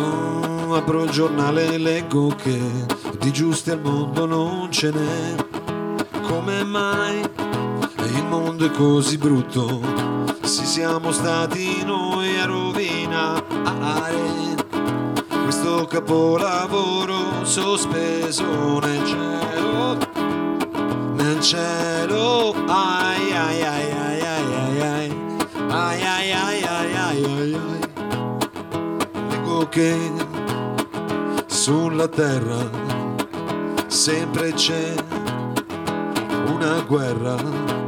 Oh, apro il giornale e leggo che di giusti al mondo non ce n'è. Come mai il mondo è così brutto? Si siamo stati noi a rovinare. Questo capolavoro sospeso nel cielo. Nel cielo, ai ai ai ai ai ai ai. Ai ai ai ai ai ai ai. Dico che sulla terra sempre c'è una guerra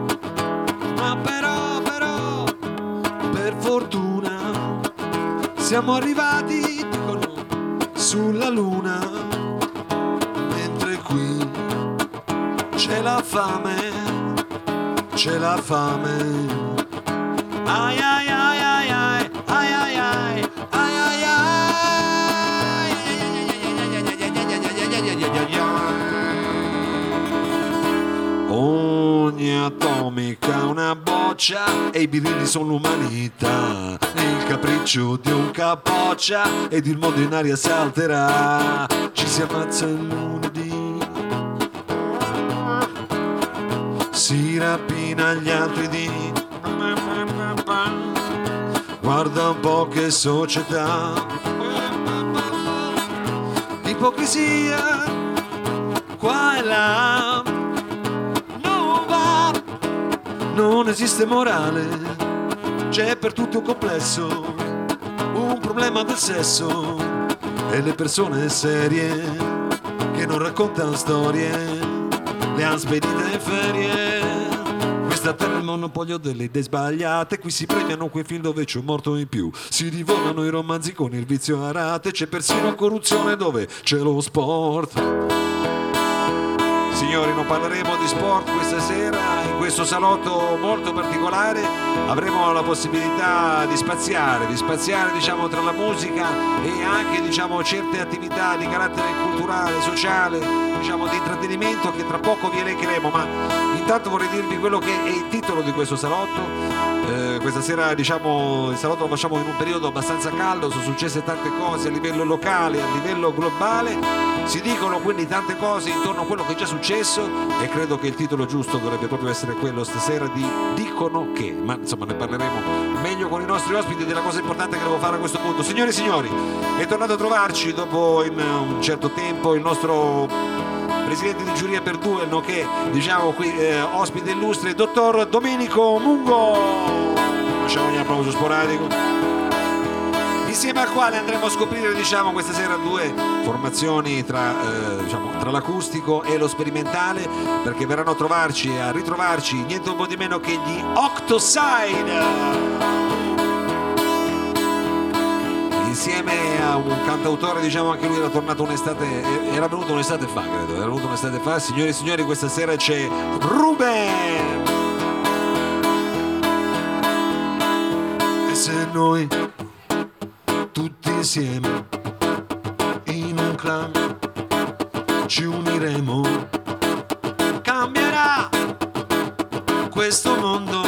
fortuna. Siamo arrivati dicono sulla luna. Mentre qui c'è la fame c'è la fame. Ai ai ai ai ai ai ai ai ai ai ai. Ogni atomica è una boccia e i birilli sono l'umanità. Il capriccio di un capoccia ed il mondo in aria salterà. Ci si ammazza il lunedì. Si rapina gli altri di. Guarda un po' che società. Ipocrisia qua e là. Non esiste morale, c'è per tutto un complesso, un problema del sesso. E le persone serie che non raccontano storie, le han spedite in ferie. Questa terra è il monopolio delle idee sbagliate, qui si premiano quei film dove c'è un morto in più, si divorano i romanzi con il vizio a rate, c'è persino corruzione dove c'è lo sport. Signori, non parleremo di sport questa sera, in questo salotto molto particolare avremo la possibilità di spaziare, di spaziare diciamo, tra la musica e anche diciamo, certe attività di carattere culturale, sociale, diciamo, di intrattenimento che tra poco vi elencheremo, ma intanto vorrei dirvi quello che è il titolo di questo salotto. Eh, questa sera diciamo, il salotto lo facciamo in un periodo abbastanza caldo, sono successe tante cose a livello locale, a livello globale, si dicono quindi tante cose intorno a quello che è già successo e credo che il titolo giusto dovrebbe proprio essere quello stasera di Dicono che, ma insomma ne parleremo meglio con i nostri ospiti della cosa importante che devo fare a questo punto. Signore e signori, è tornato a trovarci dopo in un certo tempo il nostro presidente di giuria per due, nonché diciamo qui eh, ospite illustre, dottor Domenico Mungo. Lasciamo un applauso sporadico. Insieme al quale andremo a scoprire diciamo, questa sera due formazioni tra, eh, diciamo, tra l'acustico e lo sperimentale perché verranno a trovarci e a ritrovarci niente un po' di meno che gli Octoside insieme a un cantautore, diciamo anche lui era tornato un'estate, era venuto un'estate fa, credo, era venuto un'estate fa. Signore e signori, questa sera c'è Ruben! E se noi tutti insieme. In un clan ci uniremo, cambierà questo mondo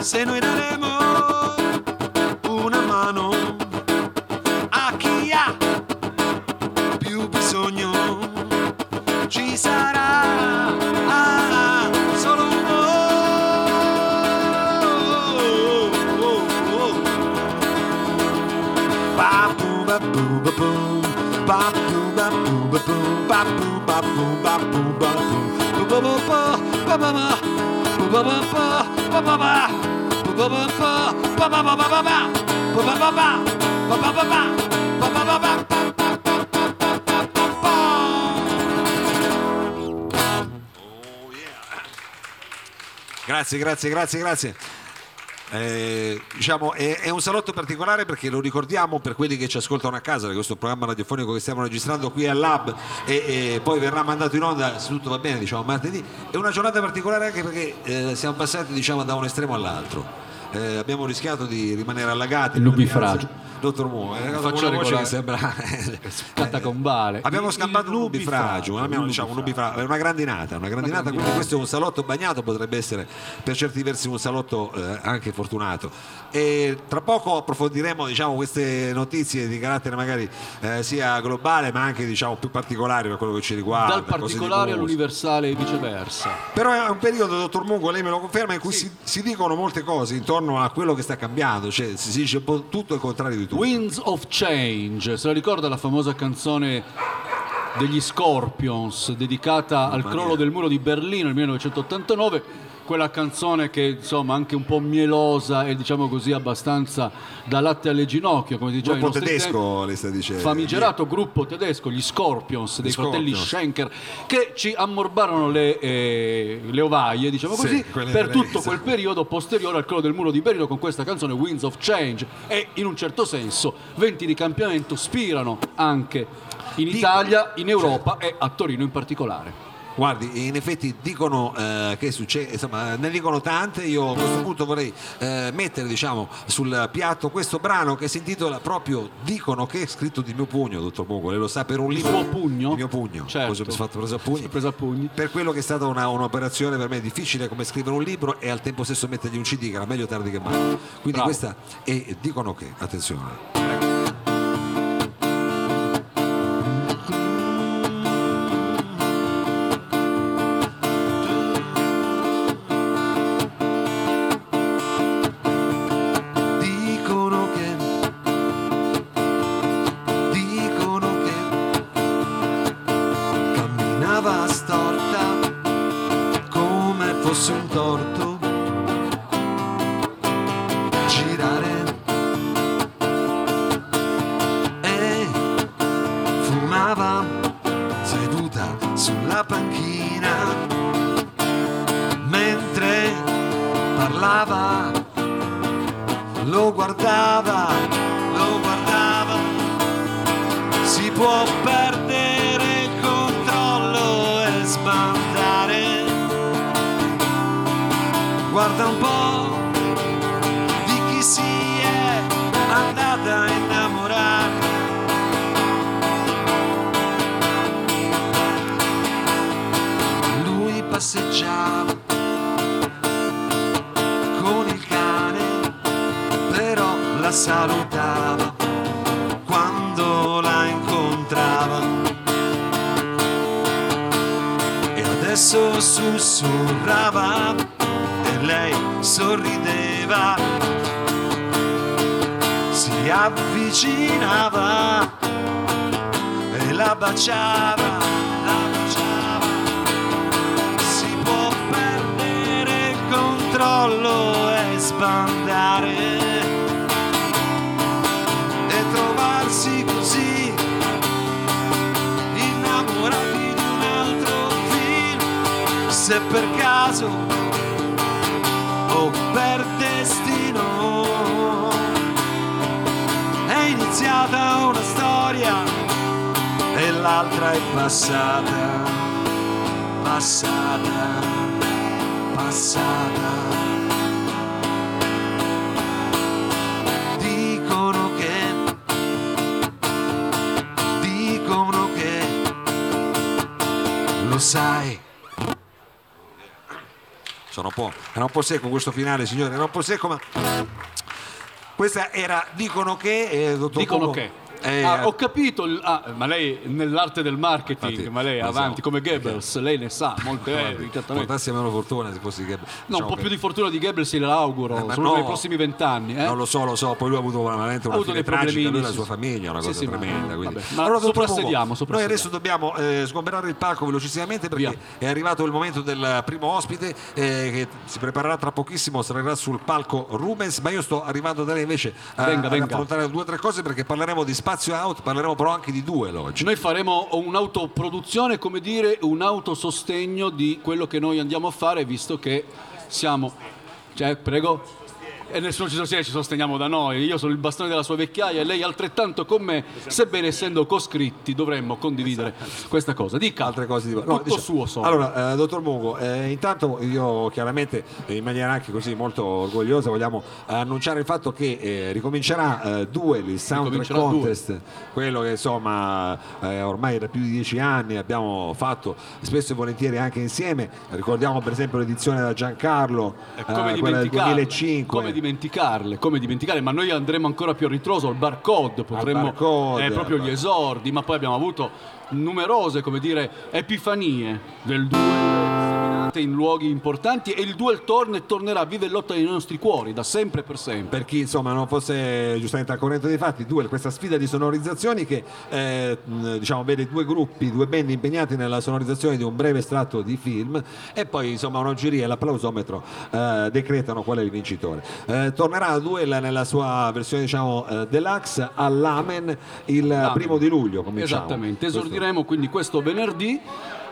se noi daremo Grazie, grazie, grazie, grazie. Eh, diciamo, è, è un salotto particolare perché lo ricordiamo per quelli che ci ascoltano a casa, perché questo programma radiofonico che stiamo registrando qui al Lab e, e poi verrà mandato in onda, se tutto va bene, diciamo martedì. È una giornata particolare anche perché eh, siamo passati diciamo, da un estremo all'altro. eh, abbiamo rischiato di rimanere allagati. Il nubifragio. Dottor Mu, è una Faccio voce che sembra... Catacombale. Abbiamo Il- scampato un nubifragio, abbiamo, diciamo, un nubifragio. è una grandinata, una grandinata, quindi questo è un salotto bagnato, potrebbe essere per certi versi un salotto eh, anche fortunato. E tra poco approfondiremo diciamo, queste notizie di carattere magari eh, sia globale ma anche diciamo, più particolari per quello che ci riguarda. Dal particolare all'universale e viceversa. Però è un periodo, dottor Mungo, lei me lo conferma, in cui si, si dicono molte cose intorno a quello che sta cambiando, cioè si dice tutto il contrario di tutto. Winds of Change, se la ricorda la famosa canzone degli Scorpions dedicata al crollo del muro di Berlino nel 1989? Quella canzone che insomma anche un po' mielosa e diciamo così abbastanza da latte alle ginocchia, come diceva Gruppo tedesco, tempi. lei sta dicendo. famigerato gruppo tedesco, gli Scorpions, dei Gli fratelli Scorpions. Schenker, che ci ammorbarono le, eh, le ovaie, diciamo Sì, così, per tutto quel periodo posteriore al crollo del muro di Berlino con questa canzone Winds of Change e in un certo senso venti di cambiamento spirano anche in Italia, in Europa e a Torino in particolare. Guardi, in effetti dicono eh, che succede, insomma, ne dicono tante. Io a questo punto vorrei eh, mettere diciamo, sul piatto questo brano che si intitola proprio Dicono che è scritto di mio pugno, dottor Mungo, lei lo sa per un Il libro. suo pugno? Il mio pugno, Certo. Mi sono fatto preso a pugni. Preso a pugni. Per quello che è stata una- un'operazione per me difficile come scrivere un libro e al tempo stesso mettergli un CD che era meglio tardi che mai. Quindi Bravo. questa è Dicono che, attenzione. Adesso sussurrava e lei sorrideva, si avvicinava e la baciava. Si può perdere controllo e sbandare se per caso o per destino. È iniziata una storia e l'altra è passata passata passata. Dicono che dicono che lo sai sono un po', era un po' secco questo finale signore era un po' secco ma questa era dicono che eh, dottor Dicono Pogo, che. Eh, Ah, ho capito, ah, ma lei nell'arte del marketing, Infatti, ma lei avanti come Goebbels, lei ne sa molte eh, portassi meno fortuna se fossi che No, diciamo un po' che- più di fortuna di Goebbels se l'auguro, Eh, ma solo no. nei prossimi vent'anni. Eh? Non lo so, lo so, poi lui ha avuto veramente Ha una avuto fine tragica, lui e la sua famiglia, una cosa sì, ma- tremenda. quindi. vabbè, ma dottor soprassediamo, Pogo, Noi soprassediamo. adesso dobbiamo eh, sgomberare il palco velocissimamente perché Via. è arrivato il momento del primo ospite eh, che si preparerà tra pochissimo, sarà sul palco Rubens, ma io sto arrivando da lei invece a, Venga, ad venga. affrontare due o tre cose perché parleremo di spazio out, parleremo però anche di duel oggi. Noi faremo un'autoproduzione, come dire, un autosostegno di quello che noi andiamo a fare, visto che siamo... Cioè, prego. E nessuno ci sostiene, ci sosteniamo da noi. Io sono il bastone della sua vecchiaia e lei altrettanto con me, sebbene essendo coscritti dovremmo condividere questa cosa. Dica altre cose di tutto no, diciamo- suo sono. Allora, eh, dottor Mungo, eh, intanto io chiaramente in maniera anche così molto orgogliosa vogliamo annunciare il fatto che eh, ricomincerà eh, Duel, il soundtrack contest, quello che insomma eh, ormai da più di dieci anni abbiamo fatto spesso e volentieri anche insieme. Ricordiamo per esempio l'edizione da Giancarlo, eh, quella del dimenticarle, 2005. come dimenticarle, come dimenticarle, ma noi andremo ancora più a ritroso al barcode, potremmo al barcode, eh, proprio gli esordi, ma poi abbiamo avuto numerose, come dire, epifanie del duello giocate in luoghi importanti e il duel torna e tornerà viva e lotta nei nostri cuori, da sempre e per sempre. Per chi insomma non fosse giustamente al corrente dei fatti, dual, questa sfida di sonorizzazioni che eh, diciamo vede due gruppi, due band impegnati nella sonorizzazione di un breve estratto di film e poi insomma un'oggeria e l'applausometro eh, decretano qual è il vincitore. Eh, tornerà a duel nella sua versione diciamo eh, deluxe all'Amen il Amen. primo di luglio. Cominciamo. Esattamente, esordiremo questo. quindi questo venerdì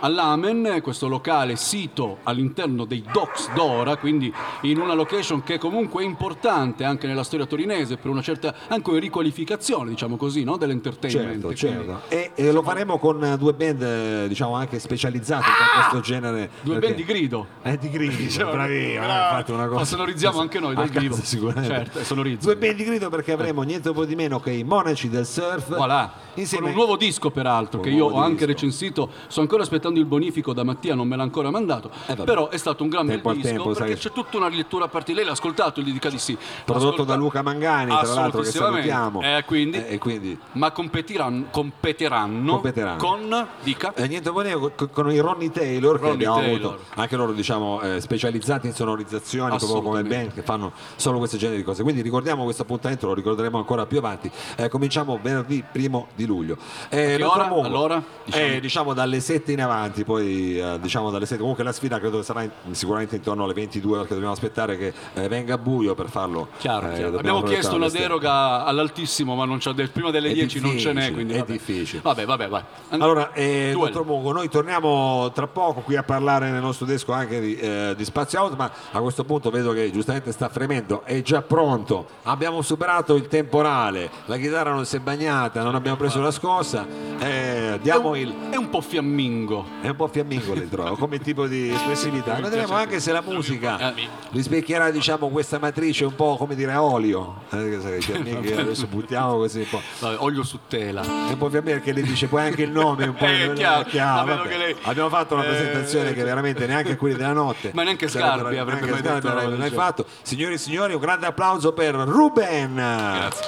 all'Amen, questo locale sito all'interno dei Docks d'Ora, quindi in una location che comunque è importante anche nella storia torinese per una certa anche riqualificazione, diciamo così, no? dell'entertainment. Certo, certo. E, e lo faremo con eh, due band eh, diciamo anche specializzate in questo genere. Due perché- band di grido. Eh, di grido, Diciamo, bravino, eh, bravo. fate una cosa. Ma sonorizziamo anche noi dal vivo. sicuramente. Certo, e sonorizzo. Due band di grido perché avremo niente po' di meno che i Monaci del Surf. Voilà, Insieme con un nuovo disco peraltro Con che un io ho nuovo anche disco. recensito, sto ancora aspettando il bonifico da Mattia, non me l'ha ancora mandato, Eh, però è stato un gran bel Tempo al disco tempo, sai perché che- c'è tutta una rilettura a partire, lei l'ha ascoltato il Dica di sì, prodotto da Luca Mangani, tra l'altro che salutiamo. Eh, quindi, Eh, quindi ma competiranno, competeranno, Competeranno. con, dica, Eh, niente meno con, i Ronnie Taylor che Ronnie abbiamo Taylor. avuto anche loro diciamo eh, specializzati in sonorizzazioni proprio come band che fanno solo questo genere di cose quindi ricordiamo questo appuntamento lo ricorderemo ancora più avanti Eh, cominciamo venerdì primo di luglio eh, che ora? Allora? diciamo. Diciamo. diciamo dalle 7 in avanti poi eh, diciamo dalle 7 comunque la sfida credo che sarà in- sicuramente intorno alle 22 perché dobbiamo aspettare che eh, venga buio per farlo Chiaro, eh, chiaro. Abbiamo chiesto una deroga all'altissimo, ma del- prima delle È 10 non ce n'è, quindi è vabbè. difficile. Vabbè, vabbè, vai. An- Allora, eh, dottor Mungo, noi torniamo tra poco qui a parlare nel nostro desco anche di, eh, di Spazio Out, ma a questo punto vedo che giustamente sta fremendo, è già pronto. Abbiamo superato il temporale, la chitarra non si è bagnata, non abbiamo preso la scossa. eh, è, diamo un, il. è un po' fiammingo. È un po' fiammingo le trovo, come tipo di espressività. Vedremo anche se la musica Eh. rispecchierà diciamo, questa matrice un po' come dire a olio. Eh, i fiamminghi adesso buttiamo così un po'. Vabbè, olio su tela. È un po' fiammere perché lei dice poi anche il nome un po' Eh, chiaro, chiaro, lei- abbiamo fatto una Eh, presentazione che veramente neanche quelli della notte Ma neanche Scarpi avrebbe mai Scarpi detto mai fatto signori e signori un grande applauso per Ruben Grazie.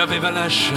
j'avais Valache.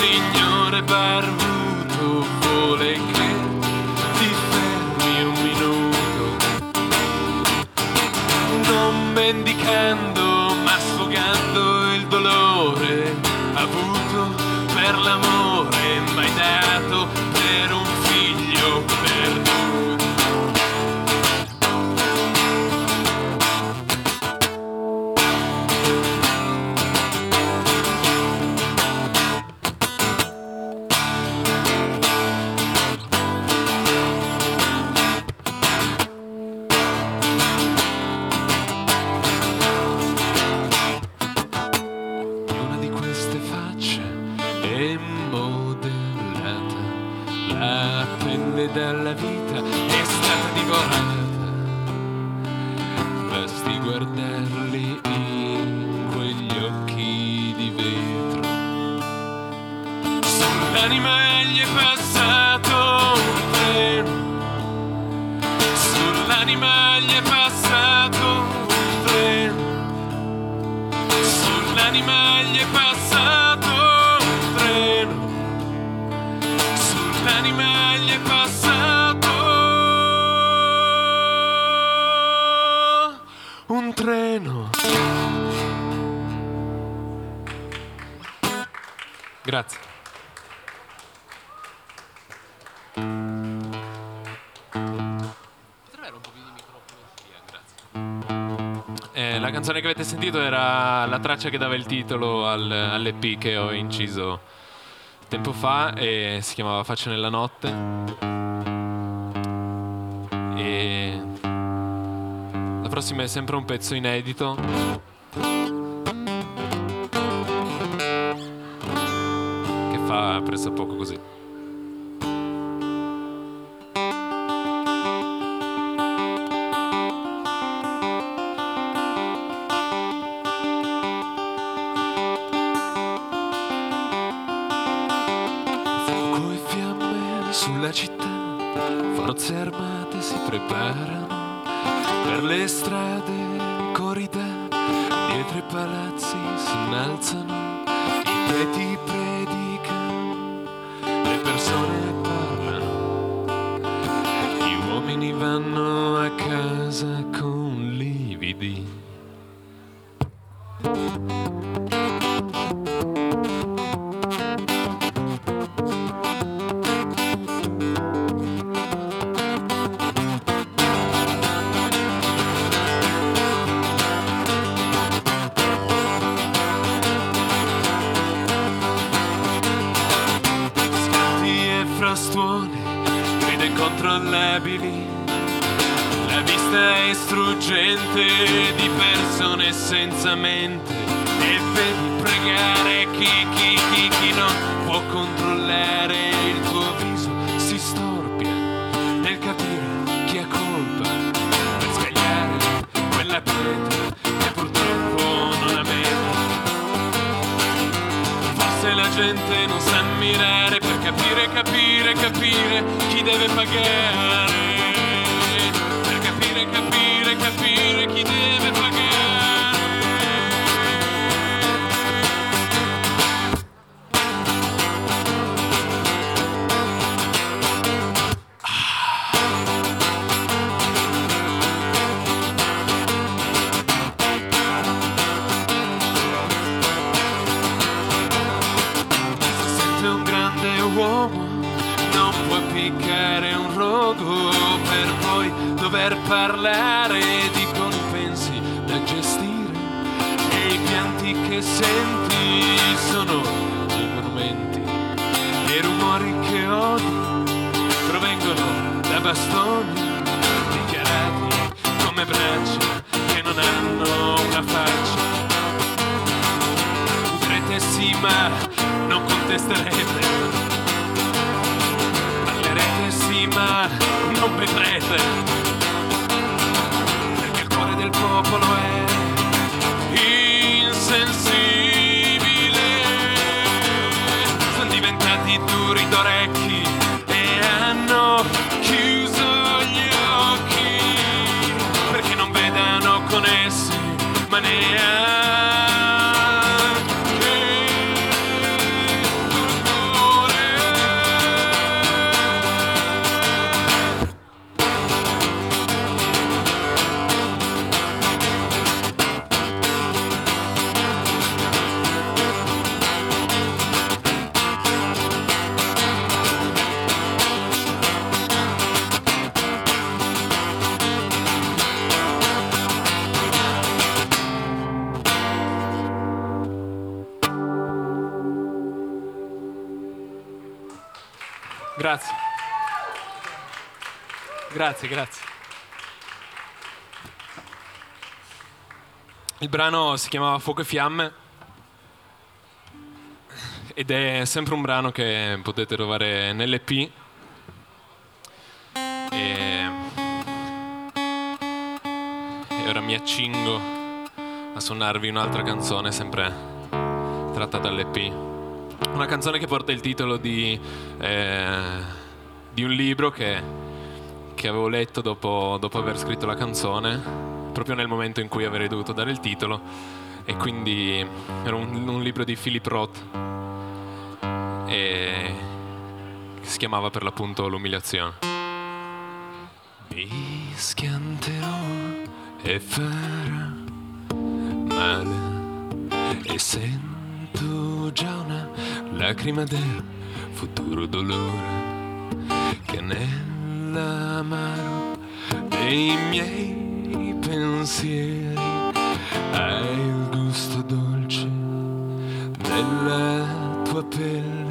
You. canzone che avete sentito era la traccia che dava il titolo al, all'EP che ho inciso tempo fa e si chiamava Faccio nella notte. E la prossima è sempre un pezzo inedito. Che fa presso poco così. Niente un grande uomo non può piccare un rogo per poi dover parlare di compensi da gestire. E i pianti che senti sono i monumenti e i rumori che odi provengono da bastoni dichiarati come braccia che non hanno una faccia sì ma non contesterete. Parlerete sì ma non vedrete perché il cuore del popolo è insensibile. Sono diventati duri d'orecchi Grazie, grazie. Il brano si chiamava Fuoco e Fiamme ed è sempre un brano che potete trovare nell'EP. E... e ora mi accingo a suonarvi un'altra canzone sempre tratta dall'EP. Una canzone che porta il titolo di, eh, di un libro che, che avevo letto dopo, dopo aver scritto la canzone, proprio nel momento in cui avrei dovuto dare il titolo. E quindi era un, un libro di Philip Roth e si chiamava per l'appunto L'umiliazione. Mi schianterò e farà male e sento già una lacrima del futuro dolore che nell'amaro dei miei pensieri ha il gusto dolce della tua pelle.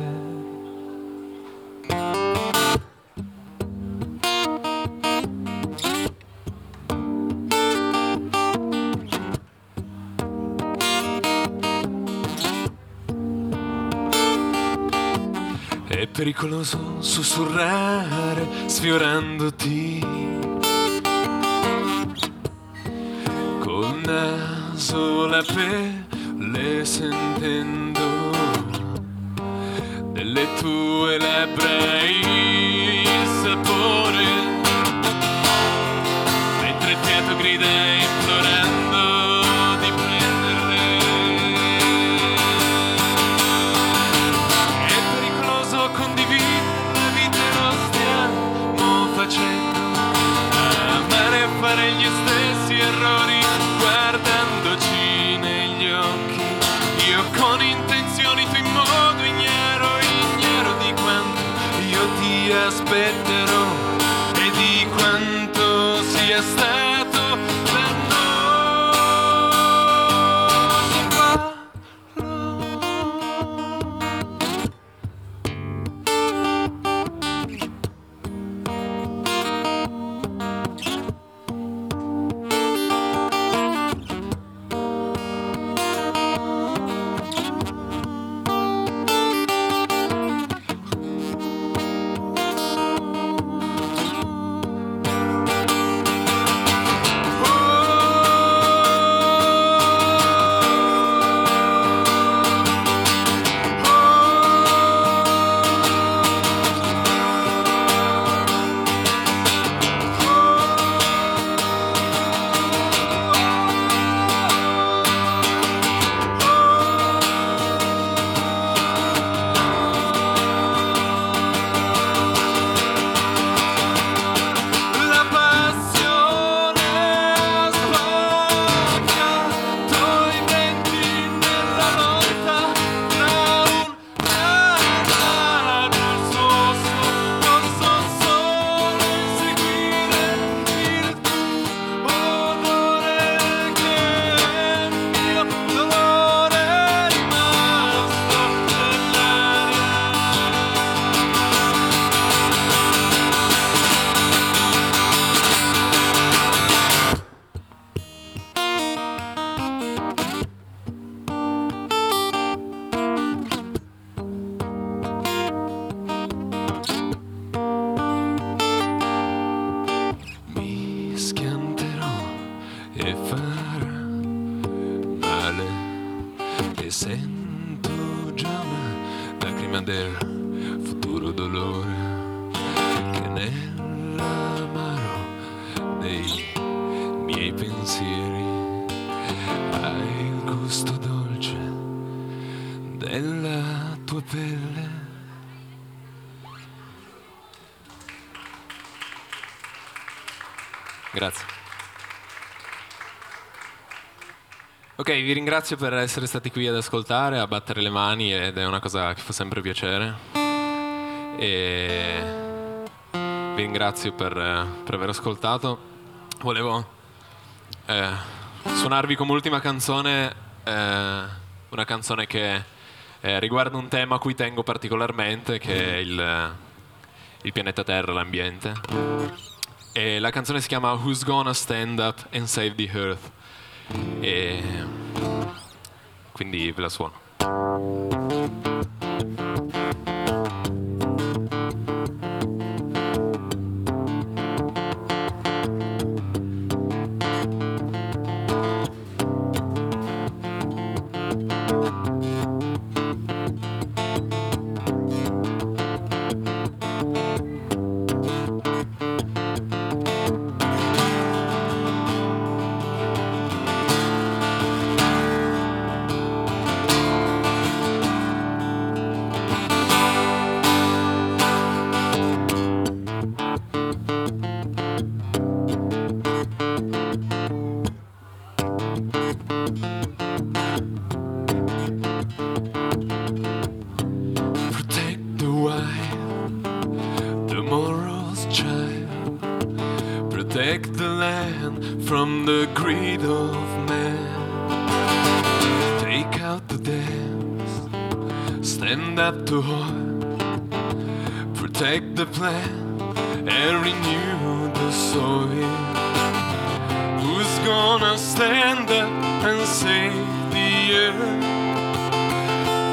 Pericoloso sussurrare sfiorandoti. Col naso la pelle sentendo delle tue labbra pelle. Grazie. Ok, vi ringrazio per essere stati qui ad ascoltare, a battere le mani ed è una cosa che fa sempre piacere. E vi ringrazio per, per aver ascoltato. Volevo eh, suonarvi come ultima canzone eh, una canzone che eh, riguarda un tema a cui tengo particolarmente, che è il, il pianeta Terra, l'ambiente. E la canzone si chiama Who's Gonna Stand Up and Save the Earth. E quindi ve la suono.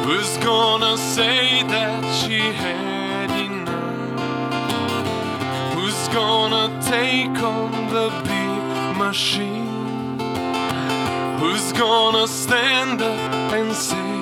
Who's gonna say that she had enough? Who's gonna take on the big machine? Who's gonna stand up and save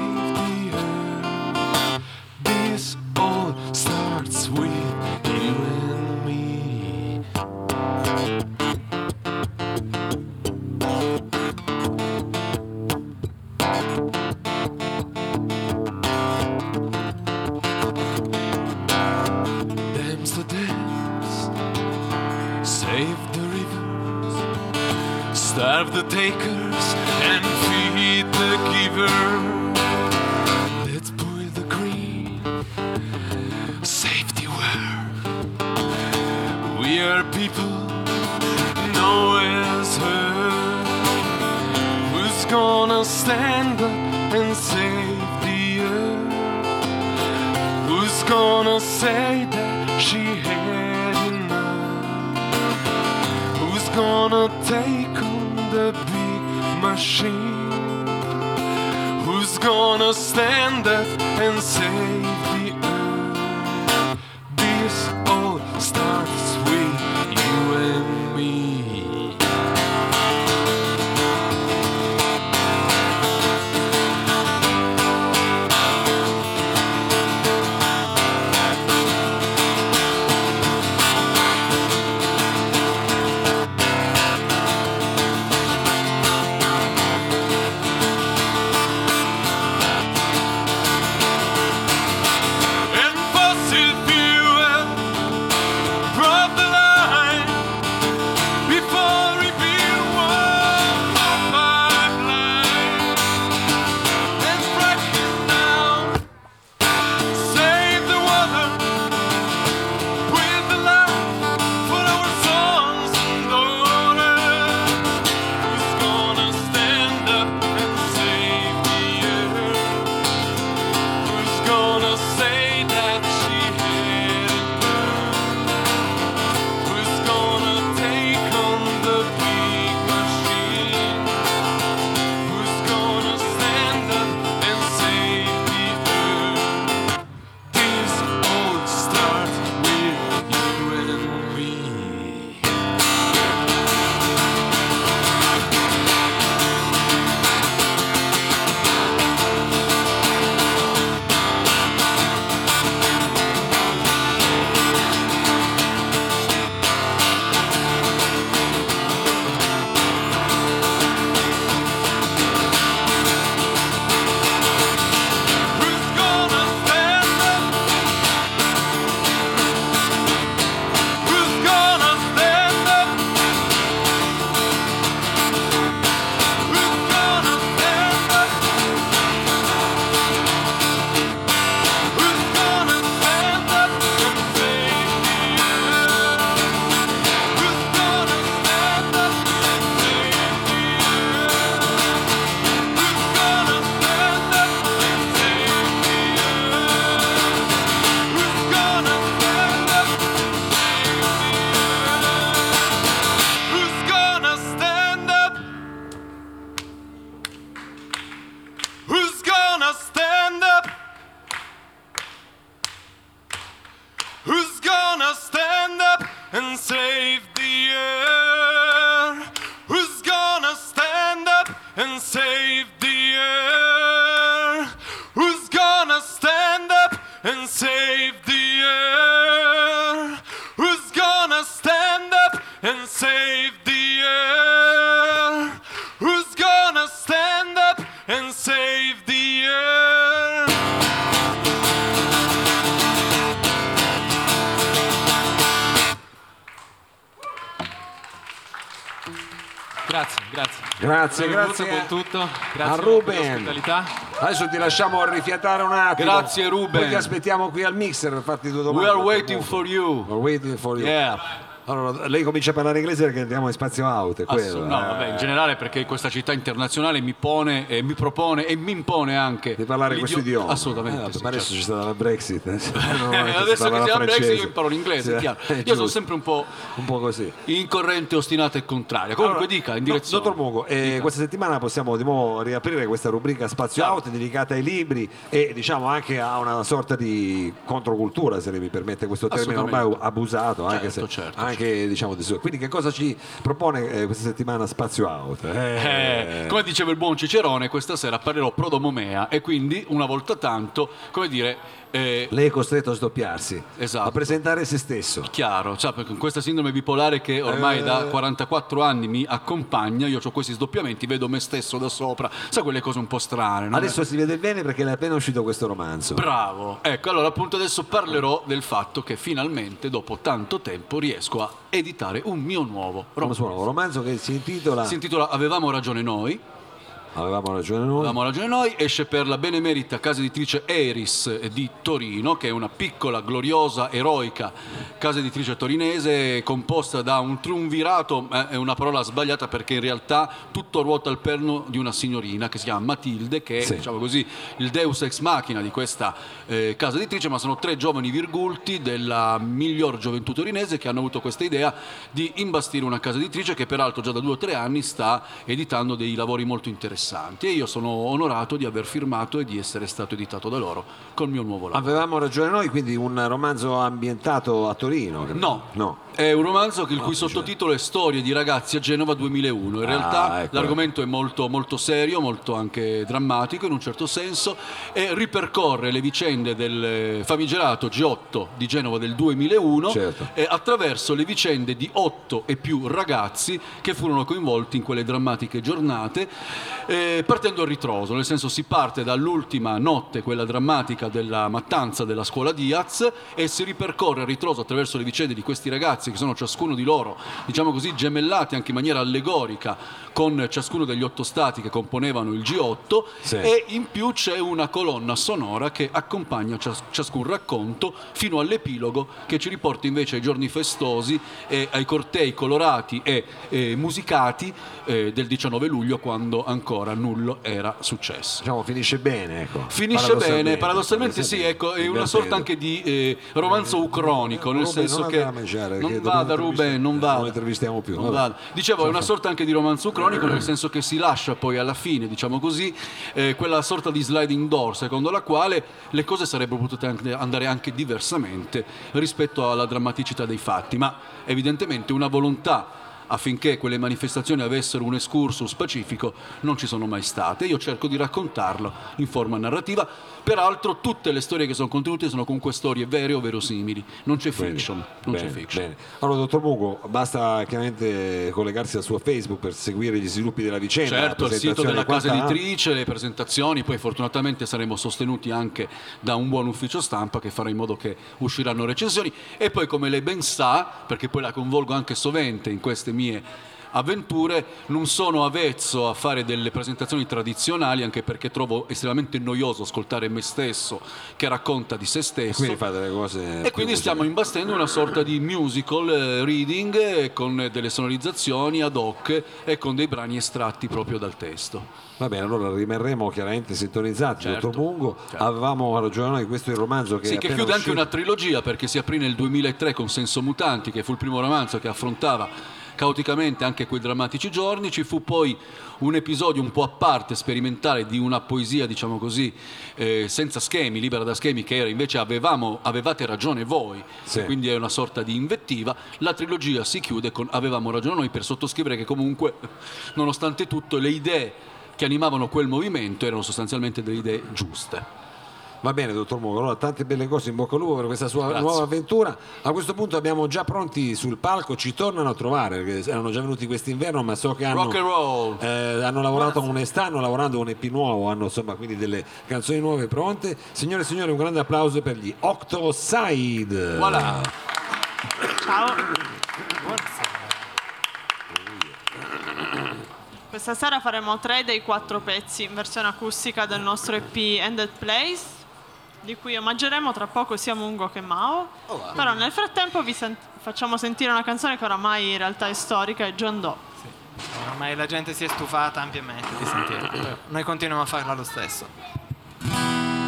grazie. Grazie, con tutto. a Grazie per Ruben. Adesso ti lasciamo rifiatare un attimo. Grazie, Ruben. Poi ti aspettiamo qui al mixer per farti due domande. We are waiting for you. We're waiting for you. Yeah. Allora, lei comincia a parlare inglese perché andiamo in spazio out, è Ass- no, eh. vabbè, in generale perché questa città internazionale mi pone e mi propone e mi impone anche Di parlare l'idio- questo idioma. Assolutamente. Eh, sì, ma adesso certo. ci sta la Brexit. Adesso, Eh, adesso che parla siamo Brexit io imparo l'inglese, Sì, Io sono sempre un po' un po' così. in corrente ostinata e contraria. Comunque Allora, dica in no, direzione. Dottor Mugo, eh, questa settimana possiamo di nuovo riaprire questa rubrica Spazio Out dedicata ai libri e diciamo anche a una sorta di controcultura, se mi permette questo termine ormai abusato, anche, Certo, se, certo, anche diciamo di su. Quindi che cosa ci propone eh, questa settimana Spazio Out? Eh, come diceva il buon Cicerone, questa sera parlerò prodomomea e quindi una volta tanto, come dire, eh, Lei è costretto a sdoppiarsi, Esatto. a presentare se stesso. chiaro, cioè, perché con questa sindrome bipolare che ormai Eh. da 44 anni mi accompagna, io ho questi sdoppiamenti, vedo me stesso da sopra, sa quelle cose un po' strane. Adesso si vede bene perché è appena uscito questo romanzo. Bravo, ecco allora appunto adesso parlerò del fatto che finalmente dopo tanto tempo riesco a editare un mio nuovo romanzo. Un romanzo che si intitola Si intitola Avevamo ragione noi, Avevamo ragione noi. Avevamo ragione noi, esce per la benemerita casa editrice Eris di Torino, che è una piccola, gloriosa, eroica casa editrice torinese composta da un triunvirato, eh, è una parola sbagliata perché in realtà tutto ruota al perno di una signorina che si chiama Matilde, che è Sì. diciamo così, il deus ex machina di questa eh, casa editrice, ma sono tre giovani virgulti della miglior gioventù torinese che hanno avuto questa idea di imbastire una casa editrice che peraltro già da due o tre anni sta editando dei lavori molto interessanti e io sono onorato di aver firmato e di essere stato editato da loro col mio nuovo lavoro. Avevamo ragione noi, quindi un romanzo ambientato a Torino. No, no. è un romanzo il cui sottotitolo è Storie di ragazzi a Genova 2001. In Ah, realtà ecco. l'argomento è molto, molto serio, molto anche drammatico in un certo senso e ripercorre le vicende del famigerato G8 di Genova del 2001 Certo. e attraverso le vicende di otto e più ragazzi che furono coinvolti in quelle drammatiche giornate, eh, partendo a ritroso, nel senso si parte dall'ultima notte, quella drammatica della mattanza della scuola Diaz, e si ripercorre a ritroso attraverso le vicende di questi ragazzi che sono ciascuno di loro, diciamo così, gemellati anche in maniera allegorica con ciascuno degli otto stati che componevano il G8 Sì. e in più c'è una colonna sonora che accompagna cias- ciascun racconto fino all'epilogo che ci riporta invece ai giorni festosi e ai cortei colorati e eh, musicati eh, del 19 luglio quando ancora nulla era successo. Diciamo finisce bene, ecco. Finisce bene, paradossalmente sì, ecco, è una sorta anche di eh, romanzo ucronico, nel Ruben, senso non che... mangiare, non vada Ruben, non vada. non intervistiamo più, Non vada. Dicevo, è una sorta anche di romanzo ucronico, nel senso che si lascia poi alla fine, diciamo così, eh, quella sorta di sliding door, secondo la quale le cose sarebbero potute anche- andare anche diversamente rispetto alla drammaticità dei fatti, ma evidentemente una volontà affinché quelle manifestazioni avessero un excursus pacifico non ci sono mai state. Io cerco di raccontarlo in forma narrativa. Peraltro tutte le storie che sono contenute sono comunque storie vere o verosimili, non c'è Bene, fiction. Non bene, c'è fiction. bene. Allora, dottor Mugo, basta chiaramente collegarsi al suo Facebook per seguire gli sviluppi della vicenda. Certo, il sito della casa editrice, le presentazioni, poi fortunatamente saremo sostenuti anche da un buon ufficio stampa che farà in modo che usciranno recensioni e poi come lei ben sa, perché poi la convolgo anche sovente in queste mie avventure, non sono avvezzo a fare delle presentazioni tradizionali anche perché trovo estremamente noioso ascoltare me stesso che racconta di se stesso. Quindi fate delle cose. E quindi stiamo imbastendo una sorta di musical eh, reading eh, con delle sonorizzazioni ad hoc e con dei brani estratti proprio dal testo. Va bene, allora rimarremo chiaramente sintonizzati, Certo, dottor Mungo. certo. Avevamo ragione noi, questo è il romanzo che Sì, che chiude anche uscito. una trilogia perché si aprì nel 2003 con Senso Mutanti, che fu il primo romanzo che affrontava caoticamente anche quei drammatici giorni. Ci fu poi un episodio un po' a parte, sperimentale, di una poesia, diciamo così, eh, senza schemi, libera da schemi, che era invece avevamo, avevate ragione voi, Sì. quindi è una sorta di invettiva. La trilogia si chiude con avevamo ragione noi per sottoscrivere che comunque, nonostante tutto, le idee che animavano quel movimento erano sostanzialmente delle idee giuste. Va bene, dottor Mugo, allora tante belle cose in bocca al lupo per questa sua Grazie. nuova avventura. A questo punto abbiamo già pronti sul palco, ci tornano a trovare, perché erano già venuti quest'inverno, ma so che hanno, Rock and roll. eh, hanno lavorato con un stanno lavorando un EP nuovo, hanno insomma quindi delle canzoni nuove pronte. Signore e signori, un grande applauso per gli Octoside. Voilà. Ciao. Questa sera faremo tre dei quattro pezzi in versione acustica del nostro EP Ended Place, di cui omaggeremo tra poco sia Mungo che Mao. Però nel frattempo vi sen- facciamo sentire una canzone che oramai in realtà è storica, è John Doe. Ormai la gente si è stufata ampiamente di sentirla. Noi continuiamo a farla lo stesso.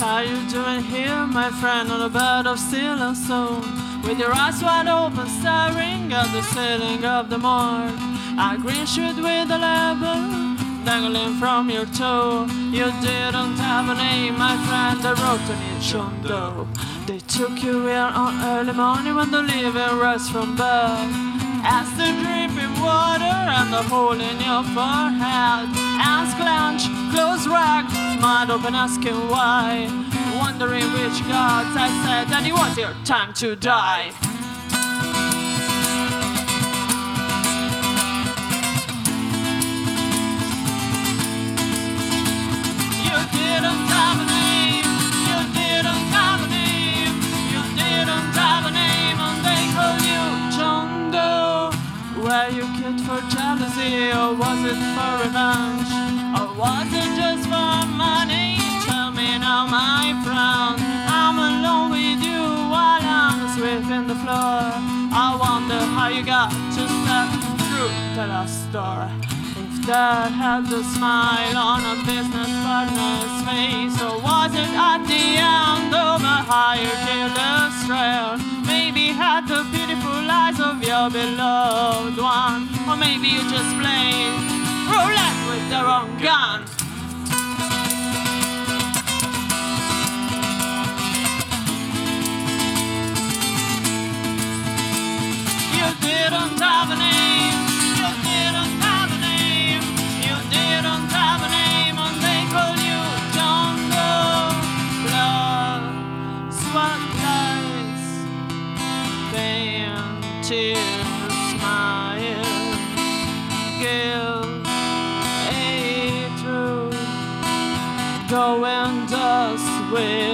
Are you doing here, my friend, on a bed of steel and stone? With your eyes wide open, staring at the ceiling of the morgue. A green shoot with a label dangling from your toe. You didn't have a name, my friend, they wrote on it, John Doe. They took you here on early morning when the living rests from birth. As the dripping water and the hole in your forehead. Hands clenched, close racked, mind open asking why. Wondering which gods I said that it was your time to die. You didn't have a name, you didn't have a name, you didn't have a name, and they call you John. Were you killed for jealousy, or was it for revenge? Was it just for money? Tell me. I'm alone with you while I'm sweeping the floor. I wonder how you got to step through the last door. If that had the smile on a business partner's face, or was it at the end of a higher killer's trail? Maybe had the beautiful eyes of your beloved one, or maybe you just played roulette with the wrong gun. You didn't have a name. You didn't have a name. You didn't have a name, and they you John Doe. Blood, sweat, way.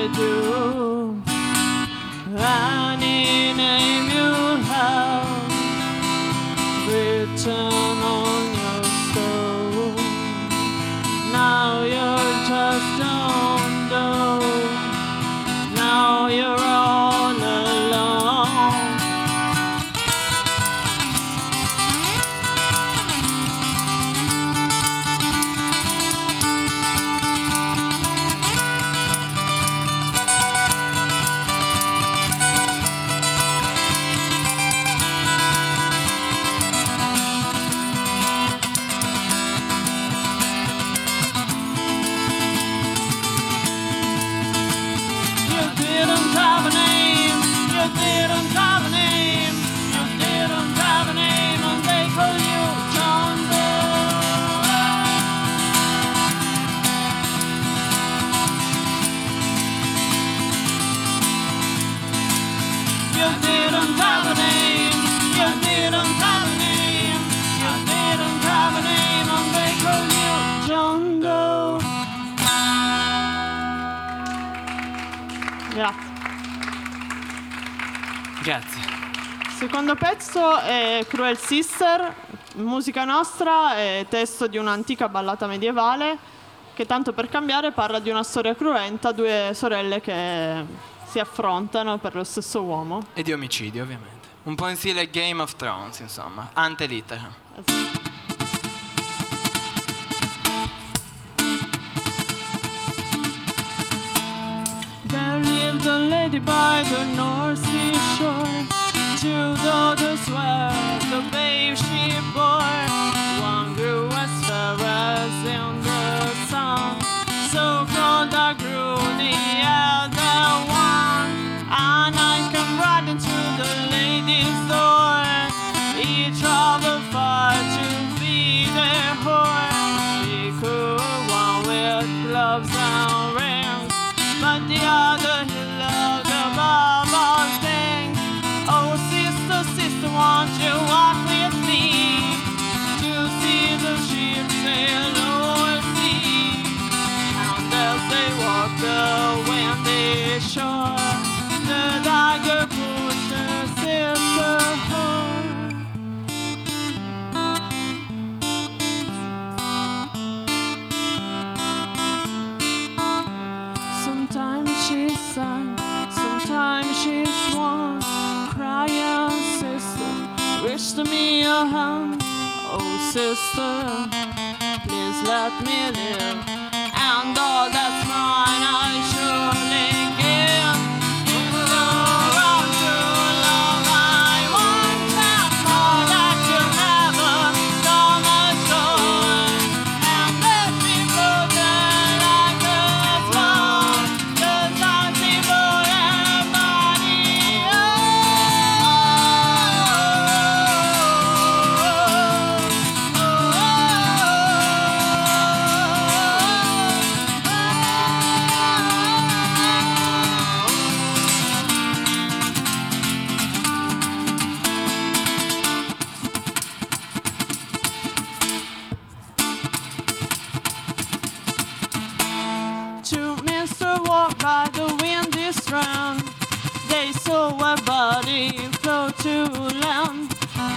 Secondo pezzo è Cruel Sister, musica nostra e testo di un'antica ballata medievale che tanto per cambiare parla di una storia cruenta, due sorelle che si affrontano per lo stesso uomo. E di omicidi, ovviamente. Un po' in stile Game of Thrones, insomma. Ante litteram. There lived a lady by the North God's million.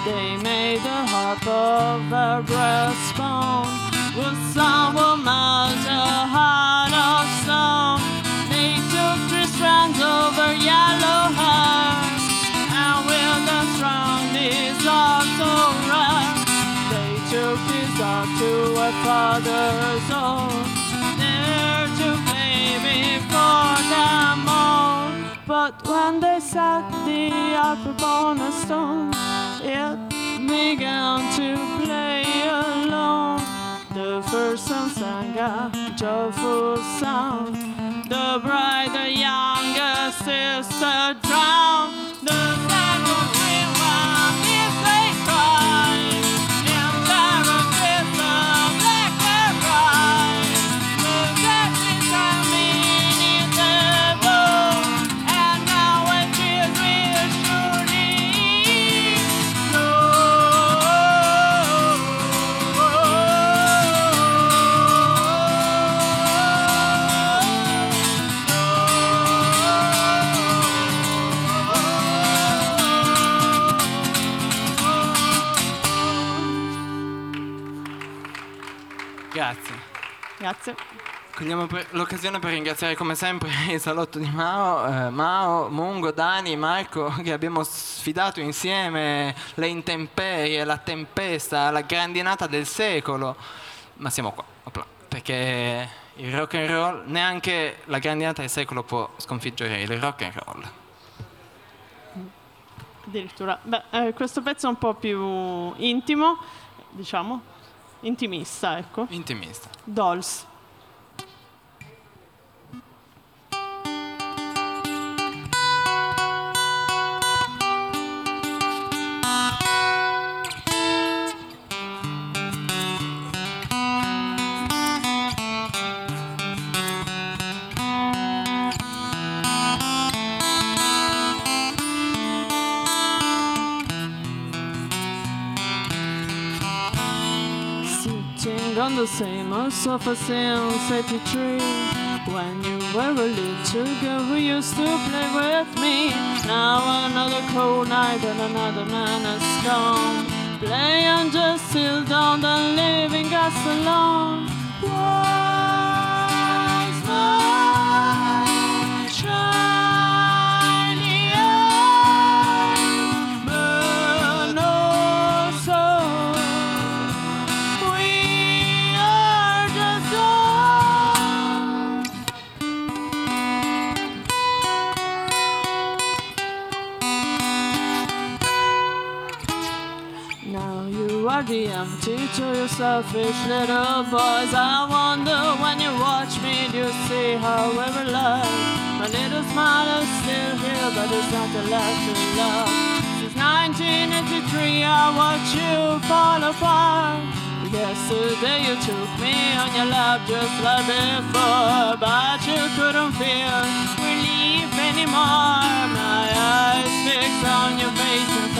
They made a harp of their breastbone. With some will melt a heart of stone. They took three strands of her yellow hair. And with the strong desire so rare, they took his heart to her father's own there to play before them all. But when they set the harp upon a stone, it began to play alone. The first son sang a joyful sound. The bride, the younger sister, Per- l'occasione per ringraziare come sempre il salotto di Mao, eh, Mao, Mungo, Dani, Marco che abbiamo sfidato insieme le intemperie, la tempesta, la grandinata del secolo. Ma siamo qua, opla, perché il rock and roll, neanche la grandinata del secolo può sconfiggere il rock and roll. Addirittura. Beh, eh, questo pezzo è un po' più intimo, diciamo, intimista, ecco. Intimista. Dolls. The same old sofa since 83 When you were a little girl who used to play with me. Now another cold night and another man has come Playing just till dawn and leaving us alone selfish little boys. I wonder when you watch me, do you see how we realize? My little smile is still here, but it's not the last love. Since 1983, I watch you fall apart. Yesterday you took me on your lap just like before, but you couldn't feel relief anymore. My eyes fixed on your face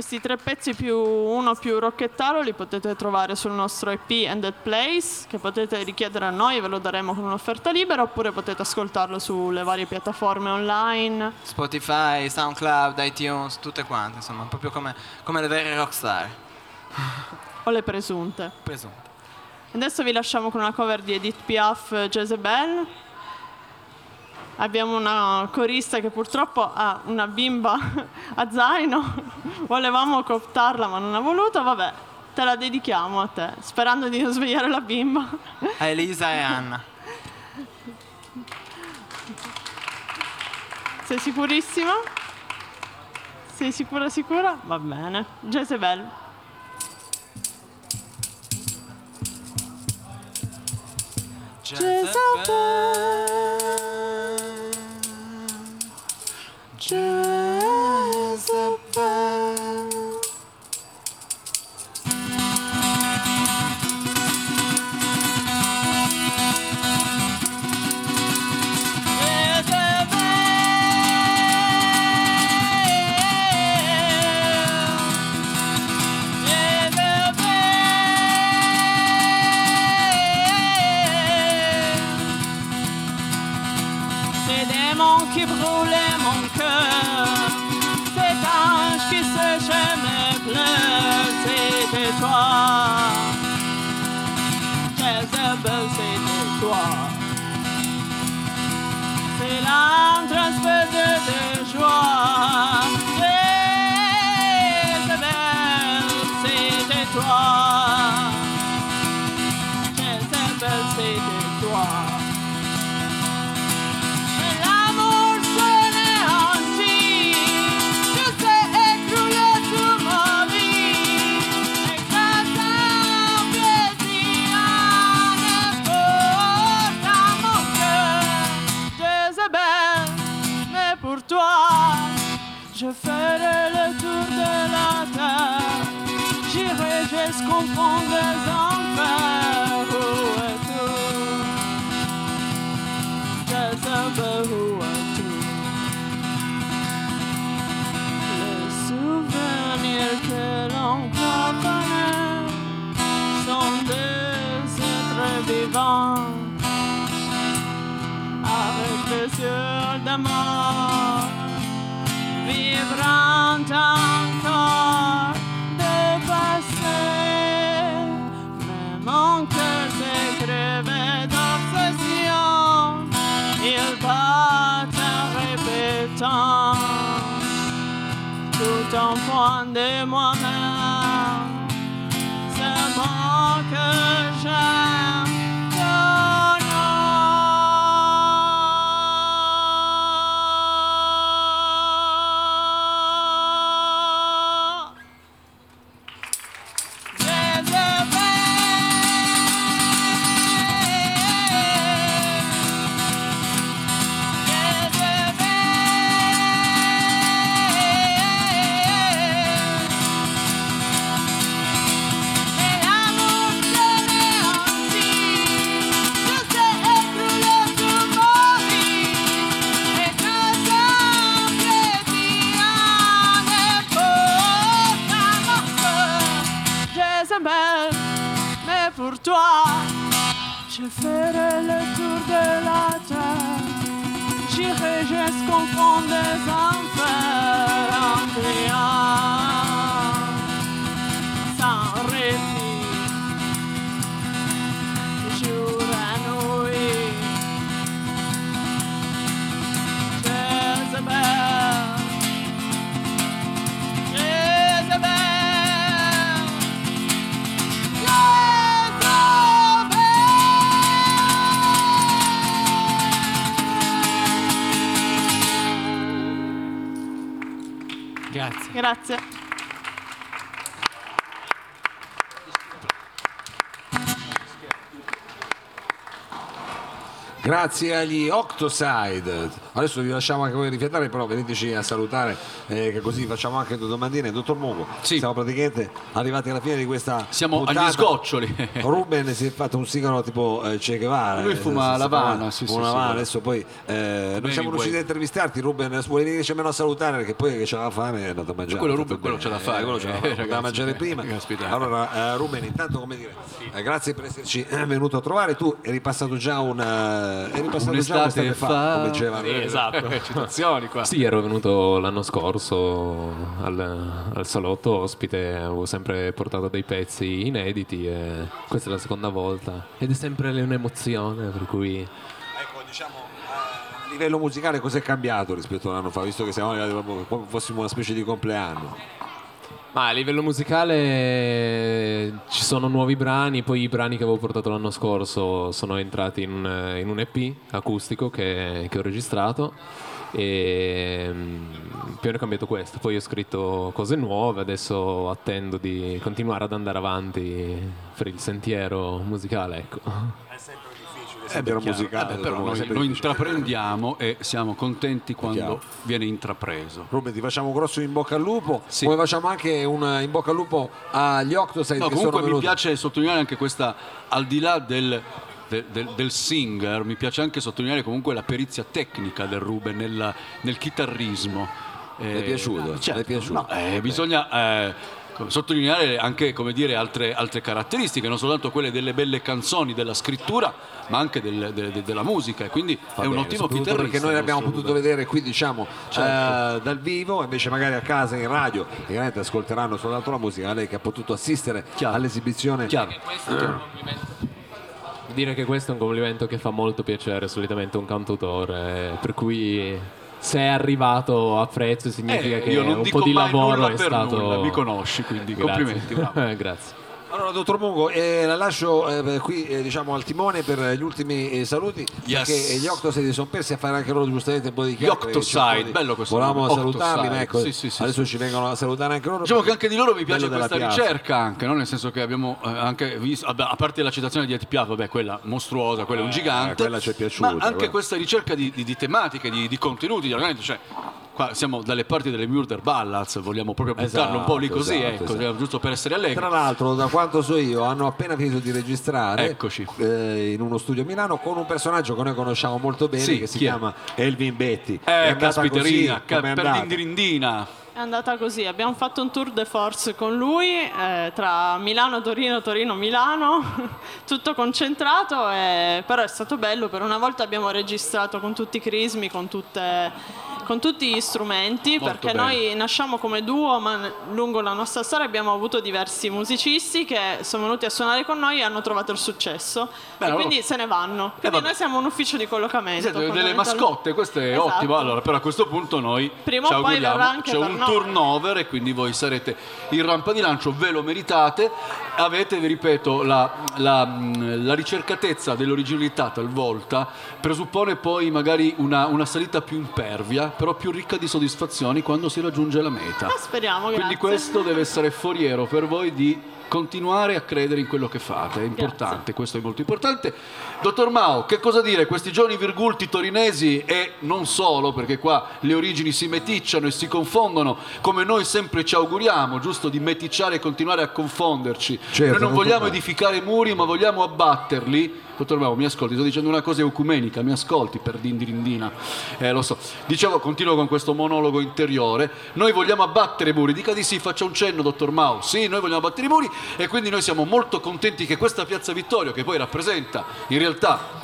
Questi tre pezzi più uno più rocchettaro li potete trovare sul nostro EP And That Place, che potete richiedere a noi e ve lo daremo con un'offerta libera, oppure potete ascoltarlo sulle varie piattaforme online. Spotify, SoundCloud, iTunes, tutte quante, insomma, proprio come, come le vere rockstar. O le presunte. Presunte. Adesso vi lasciamo con una cover di Edith Piaf, Jezebel. Abbiamo una corista che purtroppo ha una bimba a zaino. Volevamo cooptarla ma non ha voluto. Vabbè, te la dedichiamo a te, sperando di non svegliare la bimba. A Elisa e Anna. Sei sicurissima? Sei sicura sicura? Va bene. Jezebel. Jezebel. show. que l'on croit bonheur sont deux êtres vivants avec des yeux de mort. De moi-même. telescope on this unfair Anglia. Grazie. Grazie. Grazie agli Octoside. Adesso vi lasciamo anche voi rifiatare, però veniteci a salutare, eh, che così facciamo anche due domandine. Dottor Mugo, Sì. siamo praticamente arrivati alla fine di questa. Siamo puntata. agli sgoccioli. Ruben si è fatto un sigaro tipo eh, Che Guevara. Lui eh, fuma fuma sì, sì, una sì, adesso poi eh, non siamo riusciti a intervistarti, Ruben. Vuole venirci almeno a salutare perché poi che c'era fame è andato a mangiare. Quello Ruben, quello da fare, Eh, quello c'è da eh, fare, poteva ragazzi, mangiare eh, prima. caspita. Allora, eh, Ruben, intanto come dire, eh, grazie per esserci eh, venuto a trovare. Tu eri passato già un. eh, eri passato già Un'estate un'estate fa, fa. come diceva. Esatto. Citazioni qua. Sì, ero venuto l'anno scorso al, al salotto ospite, avevo sempre portato dei pezzi inediti e questa è la seconda volta ed è sempre un'emozione, per cui Ecco, diciamo, a livello musicale cos'è cambiato rispetto a un anno fa, visto che siamo arrivati proprio come fossimo una specie di compleanno. Ma a livello musicale ci sono nuovi brani, poi i brani che avevo portato l'anno scorso sono entrati in un, in un EP acustico che, che ho registrato e mm, più o è cambiato questo. Poi ho scritto cose nuove, adesso attendo di continuare ad andare avanti per il sentiero musicale. Ecco. Sempre chiaro. musicale, Eh beh, però noi lo intraprendiamo e siamo contenti quando viene intrapreso. Ruben, ti facciamo un grosso in bocca al lupo, Sì. come facciamo anche un in bocca al lupo agli Octoside No, comunque mi piace sottolineare anche questa, al di là del, del- del- del singer, mi piace anche sottolineare comunque la perizia tecnica del Ruben nel, nel chitarrismo. Le è piaciuto? certo, Le è piaciuto? no, eh, bisogna eh, sottolineare anche come dire, altre, altre caratteristiche, non soltanto quelle delle belle canzoni, della scrittura, ma anche del- de- de- della musica. E quindi Va è un bene, ottimo soprattutto chitarrista. perché noi l'abbiamo potuto vedere qui diciamo Certo. eh, dal vivo invece magari a casa in radio chiaramente ascolteranno soltanto la musica lei che ha potuto assistere Chiaro. all'esibizione Chiaro. Dire che questo è un complimento che fa molto piacere solitamente a un cantautore, per cui se è arrivato a prezzo significa Eh, che un po' di lavoro è stato... nulla, mi conosci, quindi Grazie. complimenti. Grazie. Allora, dottor Mungo, eh, la lascio eh, qui eh, diciamo, al timone per gli ultimi eh, saluti, Yes. perché gli Octoside si sono persi a fare anche loro giustamente un po' di chiacchiere. Octoside, diciamo, di- bello questo Volevamo nome, salutarli, ma ecco, sì, sì, sì, adesso ci vengono a salutare anche loro. Diciamo che anche di loro mi piace questa ricerca, anche, no? nel senso che abbiamo eh, anche visto, a parte la citazione di Edith Piaf, vabbè, quella mostruosa, quella è un gigante, Eh, quella ci è piaciuta, ma anche quella. questa ricerca di, di- di tematiche, di, di contenuti, di argomenti, cioè qua siamo dalle parti delle Murder Ballads, vogliamo proprio buttarlo un po' lì Esatto, così, esatto, ecco, esatto. giusto per essere allegri. Tra l'altro, da quanto so io, hanno appena finito di registrare Eccoci. eh, in uno studio a Milano con un personaggio che noi conosciamo molto bene Sì, che si chi è? chiama Elvin Betty. È Eh, andata caspiterina, così, ca- per l'indirindina. È È andata così, abbiamo fatto un tour de force con lui eh, tra Milano, Torino, Torino, Milano, tutto concentrato, e- però è stato bello, per una volta abbiamo registrato con tutti i crismi, con, tutte- con tutti gli strumenti, Molto perché bene. noi nasciamo come duo, ma lungo la nostra storia abbiamo avuto diversi musicisti che sono venuti a suonare con noi e hanno trovato il successo, Beh, e allora- quindi se ne vanno. Quindi vabbè. noi siamo un ufficio di collocamento. Siete delle mascotte, questo è Esatto. ottimo. Allora, però a questo punto noi Prima ci auguriamo, c'è un noi. turnover e quindi voi sarete in rampa di lancio, ve lo meritate. Avete, vi ripeto, la, la, mh, la ricercatezza dell'originalità talvolta presuppone poi magari una, una salita più impervia, però più ricca di soddisfazioni quando si raggiunge la meta. Ah, speriamo, Quindi grazie. questo deve essere foriero per voi di continuare a credere in quello che fate, è importante, questo è molto importante. Dottor Mao, che cosa dire? Questi giovani virgulti torinesi e non solo, perché qua le origini si meticciano e si confondono, come noi sempre ci auguriamo, giusto di meticciare e continuare a confonderci. Certo, noi non vogliamo edificare muri, ma vogliamo abbatterli. Dottor Mao, mi ascolti, sto dicendo una cosa ecumenica, mi ascolti per dindirindina. Eh, lo so. Dicevo, continuo con questo monologo interiore. Noi vogliamo abbattere i muri. Dica di sì, faccia un cenno, dottor Mao. Sì, noi vogliamo abbattere i muri e quindi noi siamo molto contenti che questa Piazza Vittorio, che poi rappresenta in realtà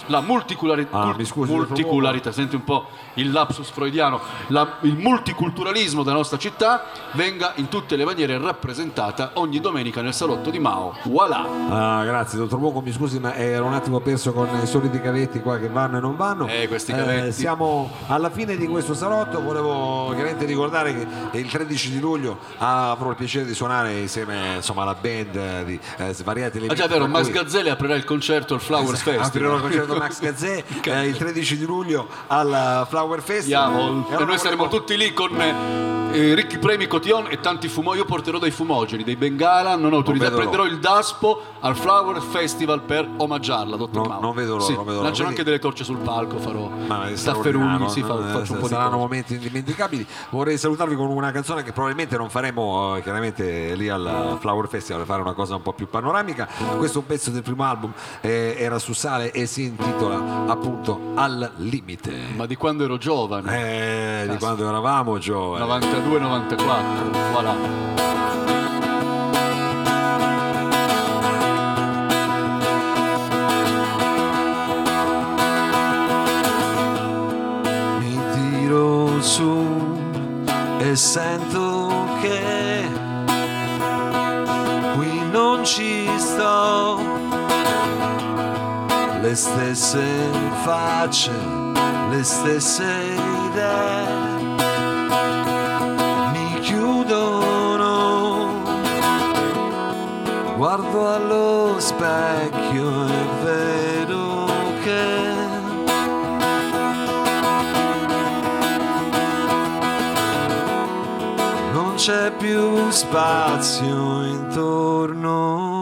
la multiculari- Ah, scusi, multicularità, senti un po' il lapsus freudiano, la- il multiculturalismo della nostra città, venga in tutte le maniere rappresentata ogni domenica nel salotto di Mao. Voilà! Ah, grazie, dottor Buoco, mi scusi, ma ero un attimo perso con i soliti cavetti qua che vanno e non vanno. Eh, questi cavetti. siamo alla fine di questo salotto, volevo chiaramente ricordare che il 13 di luglio avrò il piacere di suonare insieme insomma, alla band di eh, svariati Ah elementi. già, vero, Max cui- Gazzelle aprirà il concerto al Flowers Esatto, aprirò il concerto Max Gazzè eh, il 13 di luglio al Flower Festival. Andiamo. E noi saremo tutti lì con eh, ricchi premi Cotillon e tanti fumogeni. Io porterò dei fumogeni, dei bengala, non ho autorità. l'ora. Prenderò il Daspo al Flower Festival per omaggiarla, dottor No, Mao. non vedo l'ora, Sì, non vedo l'ora. Quindi- anche delle torce sul palco, farò stafferugli, sì, fa- faccio un po' di saranno momenti indimenticabili vorrei salutarvi con una canzone che probabilmente non faremo eh, chiaramente lì al Flower Festival fare una cosa un po' più panoramica questo è un pezzo del primo album eh, era su sale e si intitola appunto Al limite. Ma di quando ero giovane, Eh, di quando eravamo giovani. 92-94, voilà. mi tiro su e sento che qui non ci sto le stesse facce le stesse idee. Mi chiudono guardo allo specchio e vedo che non c'è più spazio intorno,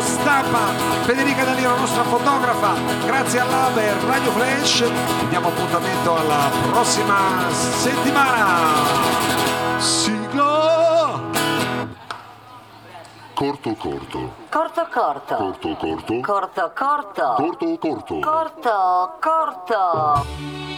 ufficio stampa, Federica Daliro, la nostra fotografa, grazie all'Aber Radio Flash. Vi diamo appuntamento alla prossima settimana. Sigla! Corto corto. Corto corto. Corto corto. Corto corto. Corto corto. Corto corto.